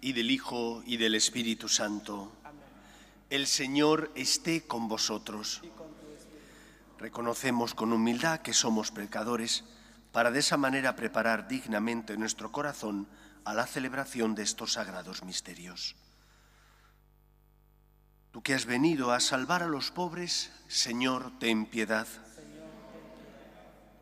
y del Hijo, y del Espíritu Santo. El Señor esté con vosotros. Reconocemos con humildad que somos pecadores para de esa manera preparar dignamente nuestro corazón a la celebración de estos sagrados misterios. Tú que has venido a salvar a los pobres, Señor, ten piedad.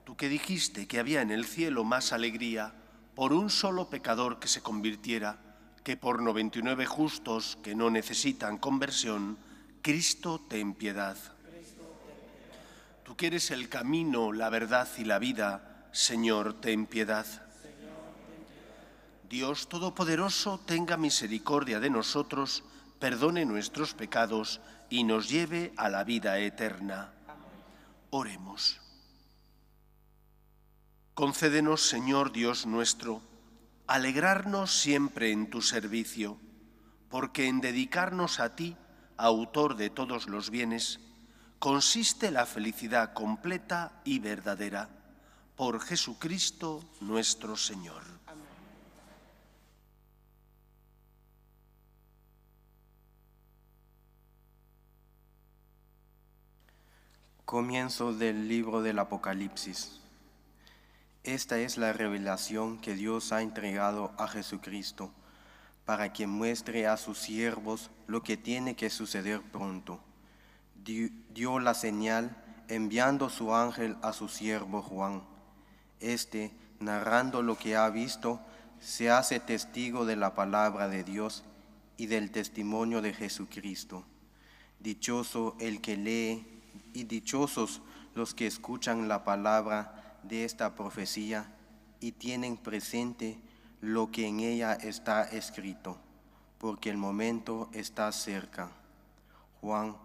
Tú que dijiste que había en el cielo más alegría por un solo pecador que se convirtiera que por 99 justos que no necesitan conversión, Cristo ten piedad. Tú que eres el camino, la verdad y la vida, Señor, ten piedad. Dios Todopoderoso tenga misericordia de nosotros, perdone nuestros pecados y nos lleve a la vida eterna. Oremos. Concédenos, Señor Dios nuestro, alegrarnos siempre en tu servicio, porque en dedicarnos a ti, autor de todos los bienes, consiste la felicidad completa y verdadera. Por Jesucristo nuestro Señor. Comienzo del libro del Apocalipsis. Esta es la revelación que Dios ha entregado a Jesucristo para que muestre a sus siervos lo que tiene que suceder pronto. Dio la señal enviando su ángel a su siervo Juan. Este, narrando lo que ha visto, se hace testigo de la palabra de Dios y del testimonio de Jesucristo. Dichoso el que lee y dichosos los que escuchan la palabra de esta profecía y tienen presente lo que en ella está escrito, porque el momento está cerca. Juan,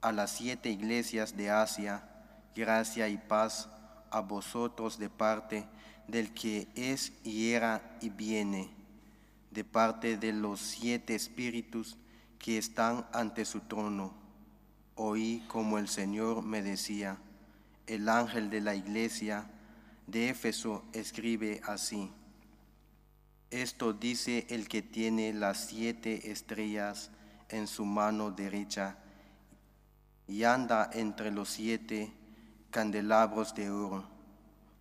a las siete iglesias de Asia, gracia y paz a vosotros de parte del que es y era y viene, de parte de los siete espíritus que están ante su trono. Oí como el Señor me decía, el ángel de la iglesia de Éfeso escribe así. Esto dice el que tiene las siete estrellas en su mano derecha y anda entre los siete candelabros de oro.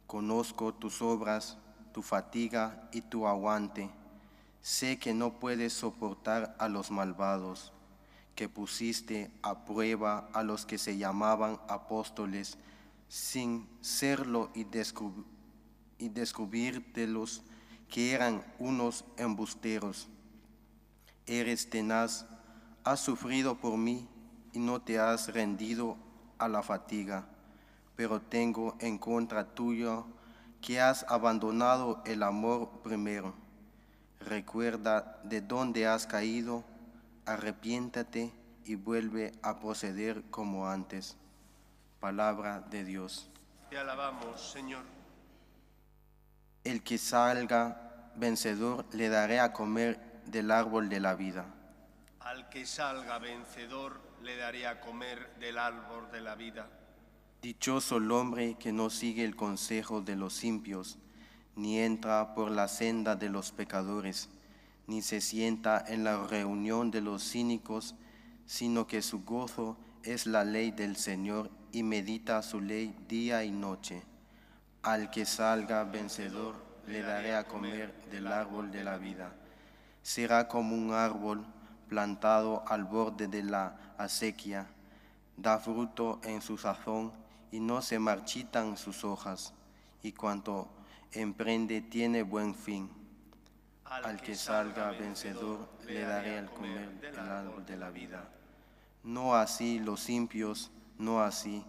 Conozco tus obras, tu fatiga y tu aguante. Sé que no puedes soportar a los malvados, que pusiste a prueba a los que se llamaban apóstoles sin serlo y, descubrirte los que eran unos embusteros. Eres tenaz, has sufrido por mí y no te has rendido a la fatiga, pero tengo en contra tuyo que has abandonado el amor primero. Recuerda de dónde has caído, arrepiéntate y vuelve a proceder como antes. Palabra de Dios. Te alabamos, Señor. El que salga vencedor le daré a comer del árbol de la vida. Al que salga vencedor le daré a comer del árbol de la vida. Dichoso el hombre que no sigue el consejo de los impios, ni entra por la senda de los pecadores, ni se sienta en la reunión de los cínicos, sino que su gozo es la ley del Señor y medita su ley día y noche. Al que salga vencedor le daré a comer del árbol de la vida. Será como un árbol plantado al borde de la acequia, da fruto en su sazón y no se marchitan sus hojas, y cuanto emprende tiene buen fin. Al que salga vencedor le daré al comer del árbol de la vida. No así los impios, no así,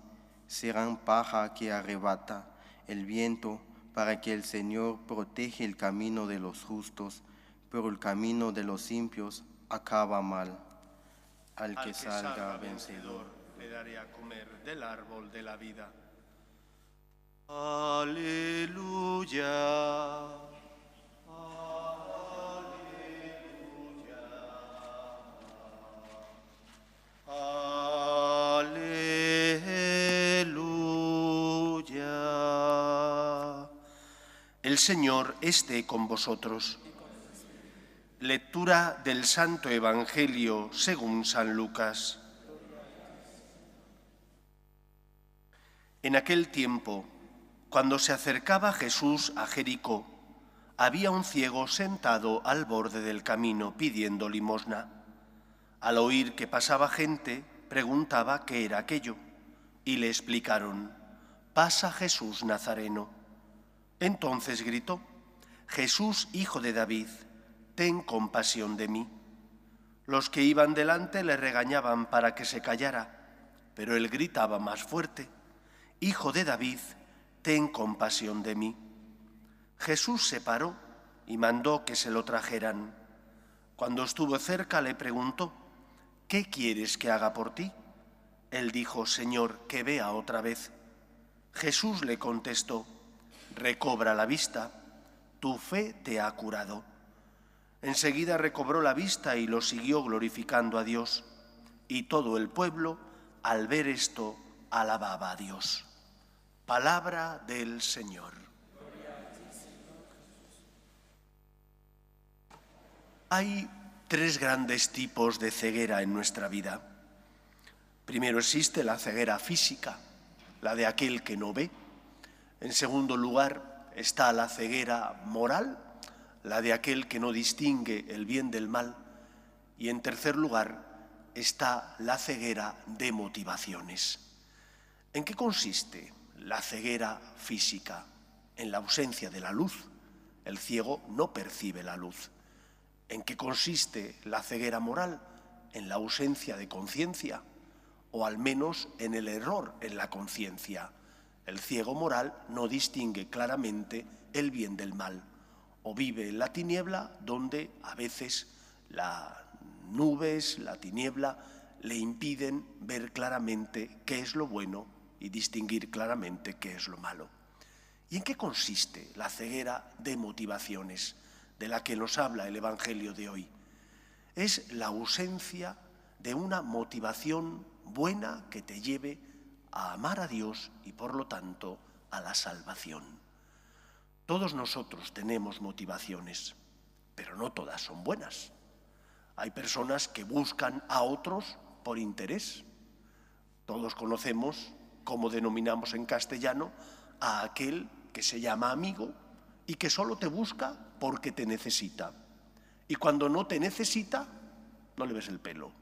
serán paja que arrebata el viento para que el Señor protege el camino de los justos, pero el camino de los impios acaba mal. Al que, salga, vencedor, le daré a comer del árbol de la vida. Aleluya. Señor esté con vosotros. Lectura del Santo Evangelio según San Lucas. En aquel tiempo, cuando se acercaba Jesús a Jericó, había un ciego sentado al borde del camino pidiendo limosna. Al oír que pasaba gente, preguntaba qué era aquello, y le explicaron, pasa Jesús Nazareno. Entonces gritó, Jesús, hijo de David, ten compasión de mí. Los que iban delante le regañaban para que se callara, pero él gritaba más fuerte, Hijo de David, ten compasión de mí. Jesús se paró y mandó que se lo trajeran. Cuando estuvo cerca le preguntó, ¿qué quieres que haga por ti? Él dijo, Señor, que vea otra vez. Jesús le contestó, recobra la vista, tu fe te ha curado. Enseguida recobró la vista y lo siguió glorificando a Dios. Y todo el pueblo, al ver esto, alababa a Dios. Palabra del Señor. Hay tres grandes tipos de ceguera en nuestra vida. Primero existe la ceguera física, la de aquel que no ve. En segundo lugar está la ceguera moral, la de aquel que no distingue el bien del mal. Y en tercer lugar está la ceguera de motivaciones. ¿En qué consiste la ceguera física? En la ausencia de la luz. El ciego no percibe la luz. ¿En qué consiste la ceguera moral? En la ausencia de conciencia, o al menos en el error en la conciencia. El ciego moral no distingue claramente el bien del mal o vive en la tiniebla donde a veces las nubes, la tiniebla, le impiden ver claramente qué es lo bueno y distinguir claramente qué es lo malo. ¿Y en qué consiste la ceguera de motivaciones de la que nos habla el Evangelio de hoy? Es la ausencia de una motivación buena que te lleve a amar a Dios y por lo tanto a la salvación. Todos nosotros tenemos motivaciones, pero no todas son buenas. Hay personas que buscan a otros por interés. Todos conocemos, como denominamos en castellano, a aquel que se llama amigo y que solo te busca porque te necesita. Y cuando no te necesita, no le ves el pelo,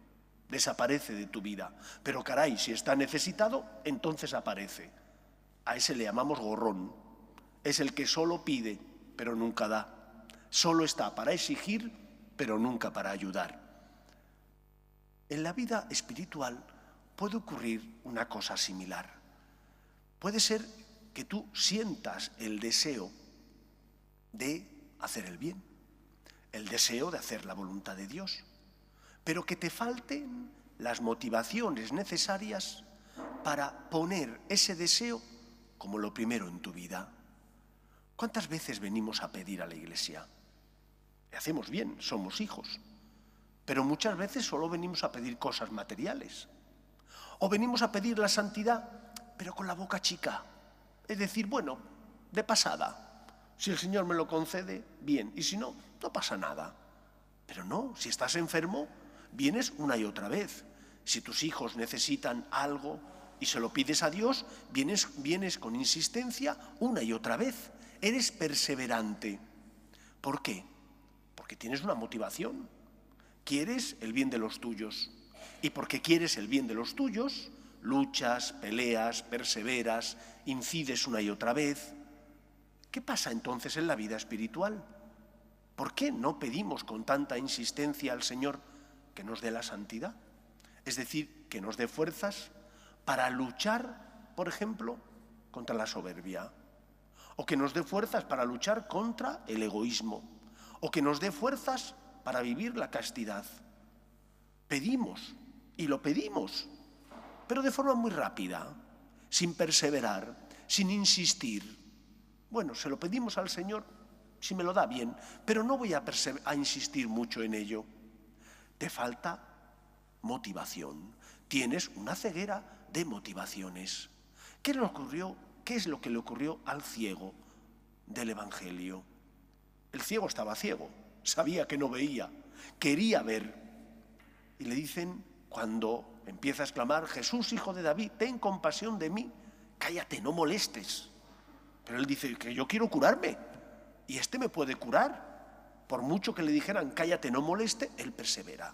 desaparece de tu vida. Pero caray, si está necesitado, entonces aparece. A ese le llamamos gorrón es el que solo pide, pero nunca da. Solo está para exigir, pero nunca para ayudar. En la vida espiritual puede ocurrir una cosa similar. Puede ser que tú sientas el deseo de hacer el bien, el deseo de hacer la voluntad de Dios, pero que te falten las motivaciones necesarias para poner ese deseo como lo primero en tu vida. ¿Cuántas veces venimos a pedir a la iglesia? Le hacemos bien, somos hijos, pero muchas veces solo venimos a pedir cosas materiales. O venimos a pedir la santidad, pero con la boca chica. Es decir, bueno, de pasada. Si el Señor me lo concede, bien. Y si no, no pasa nada. Pero no, si estás enfermo, vienes una y otra vez. Si tus hijos necesitan algo y se lo pides a Dios, vienes, vienes con insistencia una y otra vez eres perseverante. ¿Por qué? Porque tienes una motivación. Quieres el bien de los tuyos. Y porque quieres el bien de los tuyos, luchas, peleas, perseveras, incides una y otra vez. ¿Qué pasa entonces en la vida espiritual? ¿Por qué no pedimos con tanta insistencia al Señor que nos dé la santidad? Es decir, que nos dé fuerzas para luchar, por ejemplo, contra la soberbia, o que nos dé fuerzas para luchar contra el egoísmo, o que nos dé fuerzas para vivir la castidad. Pedimos, y lo pedimos, pero de forma muy rápida, sin perseverar, sin insistir. Bueno, se lo pedimos al Señor si me lo da bien, pero no voy a, insistir mucho en ello. Te falta motivación. Tienes una ceguera de motivaciones. ¿Qué le ocurrió ¿Qué es lo que le ocurrió al ciego del Evangelio? El ciego estaba ciego, sabía que no veía, quería ver. Y le dicen, cuando empieza a exclamar, Jesús, hijo de David, ten compasión de mí, cállate, no molestes. Pero él dice que yo quiero curarme y este me puede curar. Por mucho que le dijeran, cállate, no moleste, él persevera.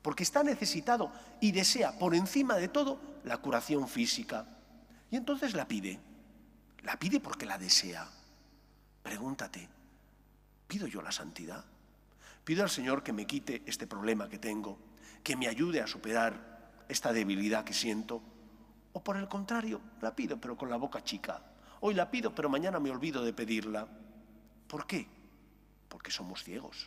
Porque está necesitado y desea, por encima de todo, la curación física. Y entonces la pide. La pide porque la desea. Pregúntate, ¿pido yo la santidad? Pido al Señor que me quite este problema que tengo, que me ayude a superar esta debilidad que siento. O por el contrario, la pido pero con la boca chica. Hoy la pido pero mañana me olvido de pedirla. ¿Por qué? Porque somos ciegos.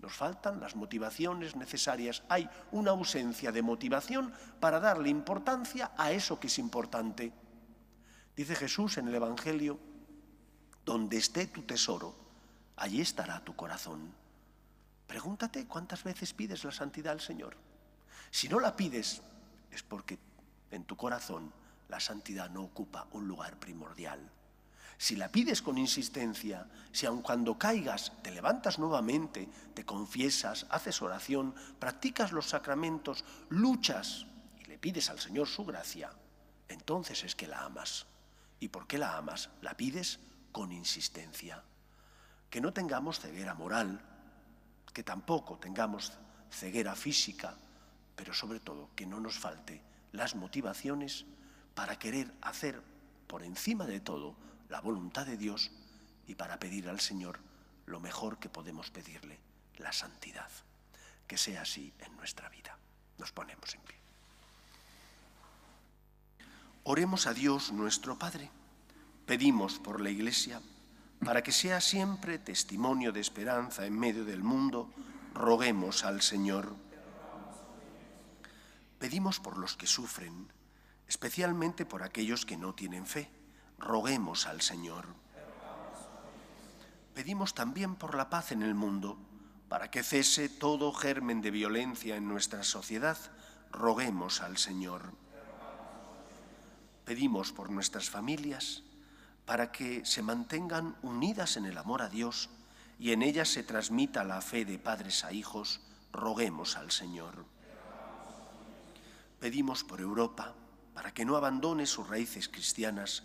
Nos faltan las motivaciones necesarias. Hay una ausencia de motivación para darle importancia a eso que es importante. Dice Jesús en el Evangelio, donde esté tu tesoro, allí estará tu corazón. Pregúntate cuántas veces pides la santidad al Señor. Si no la pides, es porque en tu corazón la santidad no ocupa un lugar primordial. Si la pides con insistencia, si aun cuando caigas te levantas nuevamente, te confiesas, haces oración, practicas los sacramentos, luchas y le pides al Señor su gracia, entonces es que la amas. ¿Y por qué la amas? La pides con insistencia. Que no tengamos ceguera moral, que tampoco tengamos ceguera física, pero sobre todo que no nos falte las motivaciones para querer hacer por encima de todo la voluntad de Dios y para pedir al Señor lo mejor que podemos pedirle, la santidad. Que sea así en nuestra vida. Nos ponemos en pie. Oremos a Dios nuestro Padre. Pedimos por la Iglesia para que sea siempre testimonio de esperanza en medio del mundo. Roguemos al Señor. Pedimos por los que sufren, especialmente por aquellos que no tienen fe roguemos al Señor. Pedimos también por la paz en el mundo, para que cese todo germen de violencia en nuestra sociedad, roguemos al Señor. Pedimos por nuestras familias, para que se mantengan unidas en el amor a Dios y en ellas se transmita la fe de padres a hijos, roguemos al Señor. Pedimos por Europa, para que no abandone sus raíces cristianas,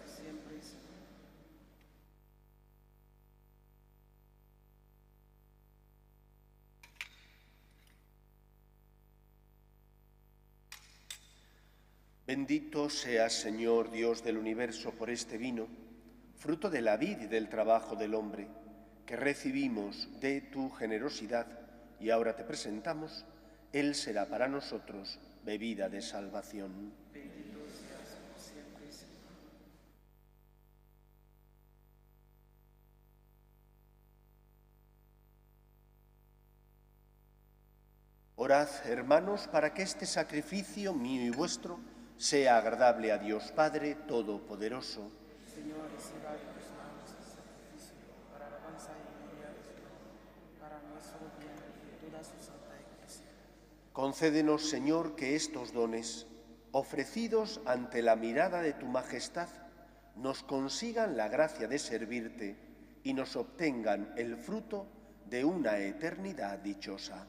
Bendito seas, Señor Dios del universo, por este vino, fruto de la vida y del trabajo del hombre, que recibimos de tu generosidad y ahora te presentamos, Él será para nosotros bebida de salvación. Bendito seas siempre, Orad, hermanos, para que este sacrificio mío y vuestro sea agradable a Dios Padre Todopoderoso. Señor, reciba de tus manos el sacrificio para alabanza y gloria de su para nuestro bien y toda su santa iglesia. Concédenos, Señor, que estos dones, ofrecidos ante la mirada de tu majestad, nos consigan la gracia de servirte y nos obtengan el fruto de una eternidad dichosa.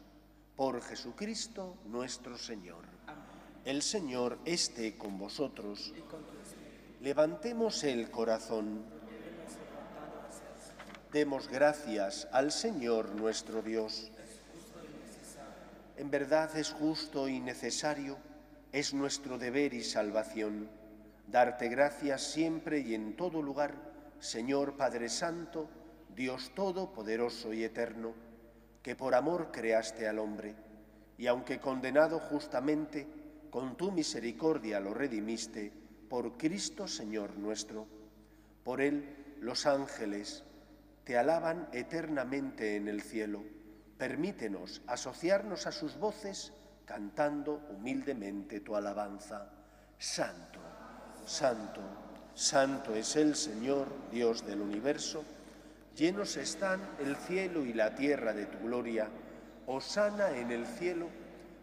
Por Jesucristo nuestro Señor. El Señor esté con vosotros. Levantemos el corazón. Demos gracias al Señor nuestro Dios. En verdad es justo y necesario, es nuestro deber y salvación, darte gracias siempre y en todo lugar, Señor Padre Santo, Dios Todopoderoso y Eterno, que por amor creaste al hombre, y aunque condenado justamente, con tu misericordia lo redimiste, por Cristo Señor nuestro. Por él los ángeles te alaban eternamente en el cielo Permítenos asociarnos a sus voces cantando humildemente tu alabanza. Santo, santo, santo es el Señor, Dios del universo. Llenos están el cielo y la tierra de tu gloria. Osana en el cielo,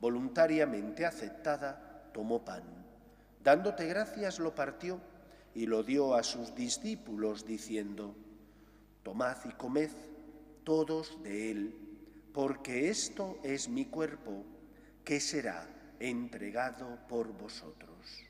voluntariamente aceptada, tomó pan. Dándote gracias lo partió y lo dio a sus discípulos, diciendo, Tomad y comed todos de él porque esto es mi cuerpo que será entregado por vosotros.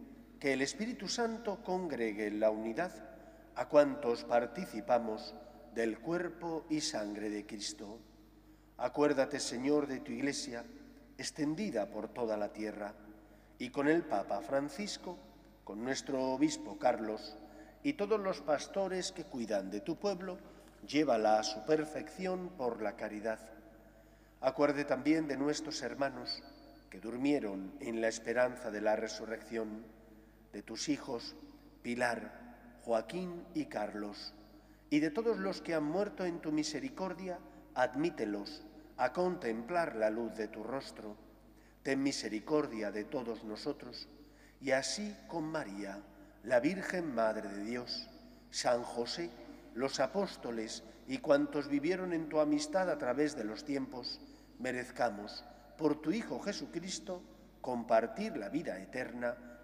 que el Espíritu Santo congregue en la unidad a cuantos participamos del cuerpo y sangre de Cristo. Acuérdate, Señor, de tu Iglesia, extendida por toda la tierra, y con el Papa Francisco, con nuestro Obispo Carlos y todos los pastores que cuidan de tu pueblo, llévala a su perfección por la caridad. Acuerde también de nuestros hermanos que durmieron en la esperanza de la resurrección, de tus hijos Pilar, Joaquín y Carlos, y de todos los que han muerto en tu misericordia, admítelos a contemplar la luz de tu rostro. Ten misericordia de todos nosotros, y así con María, la Virgen Madre de Dios, San José, los apóstoles y cuantos vivieron en tu amistad a través de los tiempos, merezcamos, por tu Hijo Jesucristo, compartir la vida eterna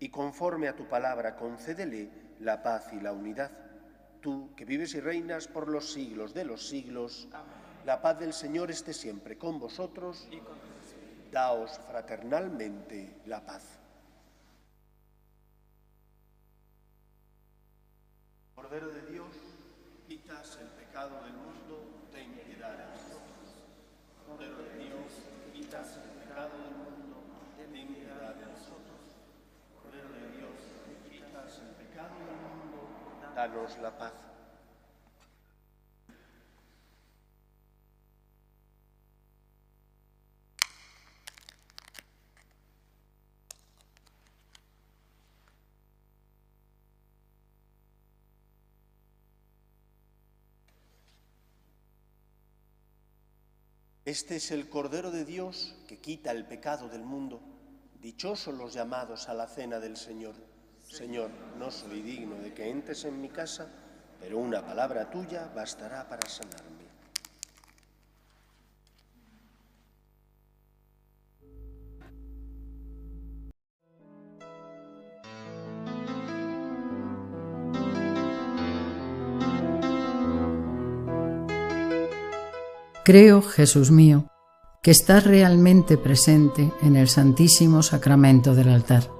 y conforme a tu palabra concédele la paz y la unidad. Tú, que vives y reinas por los siglos de los siglos, la paz del Señor esté siempre con vosotros. Daos fraternalmente la paz. Cordero de Dios, quitas el pecado del mundo, ten piedad de nosotros. Cordero de Dios, quitas el pecado del mundo, ten piedad de nosotros. Cordero de Dios, quitas el pecado del mundo, danos la paz. Este es el Cordero de Dios que quita el pecado del mundo. Dichosos los llamados a la cena del Señor. Señor, no soy digno de que entres en mi casa, pero una palabra tuya bastará para sanarme. Creo, Jesús mío, que estás realmente presente en el Santísimo Sacramento del altar.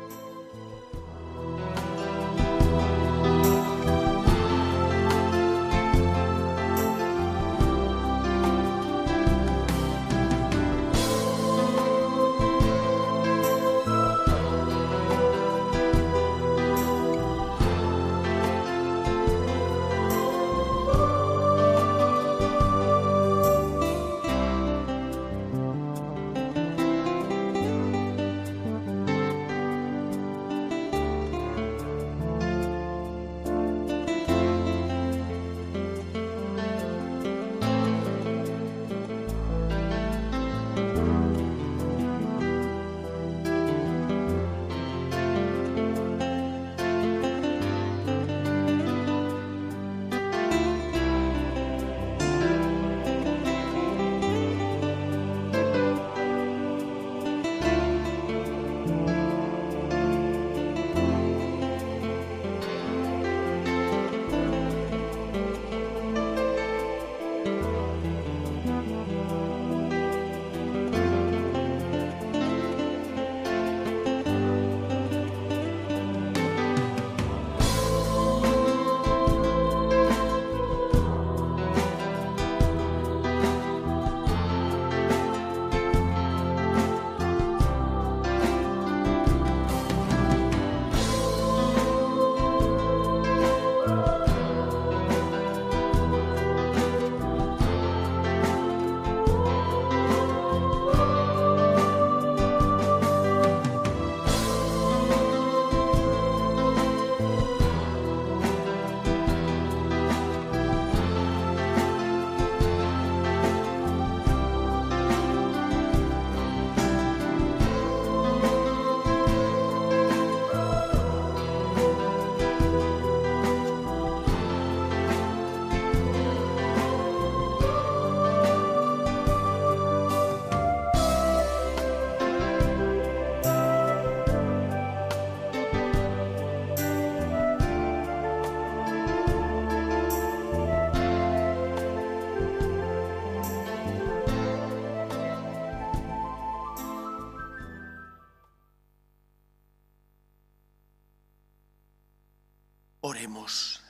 Oremos.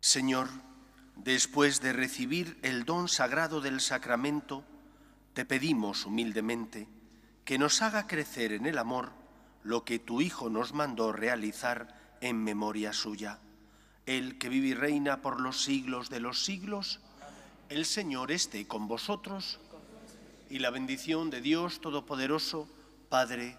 Señor, Después de recibir el don sagrado del sacramento, te pedimos humildemente que nos haga crecer en el amor lo que tu Hijo nos mandó realizar en memoria suya. El que vive y reina por los siglos de los siglos, el Señor esté con vosotros y la bendición de Dios Todopoderoso, Padre,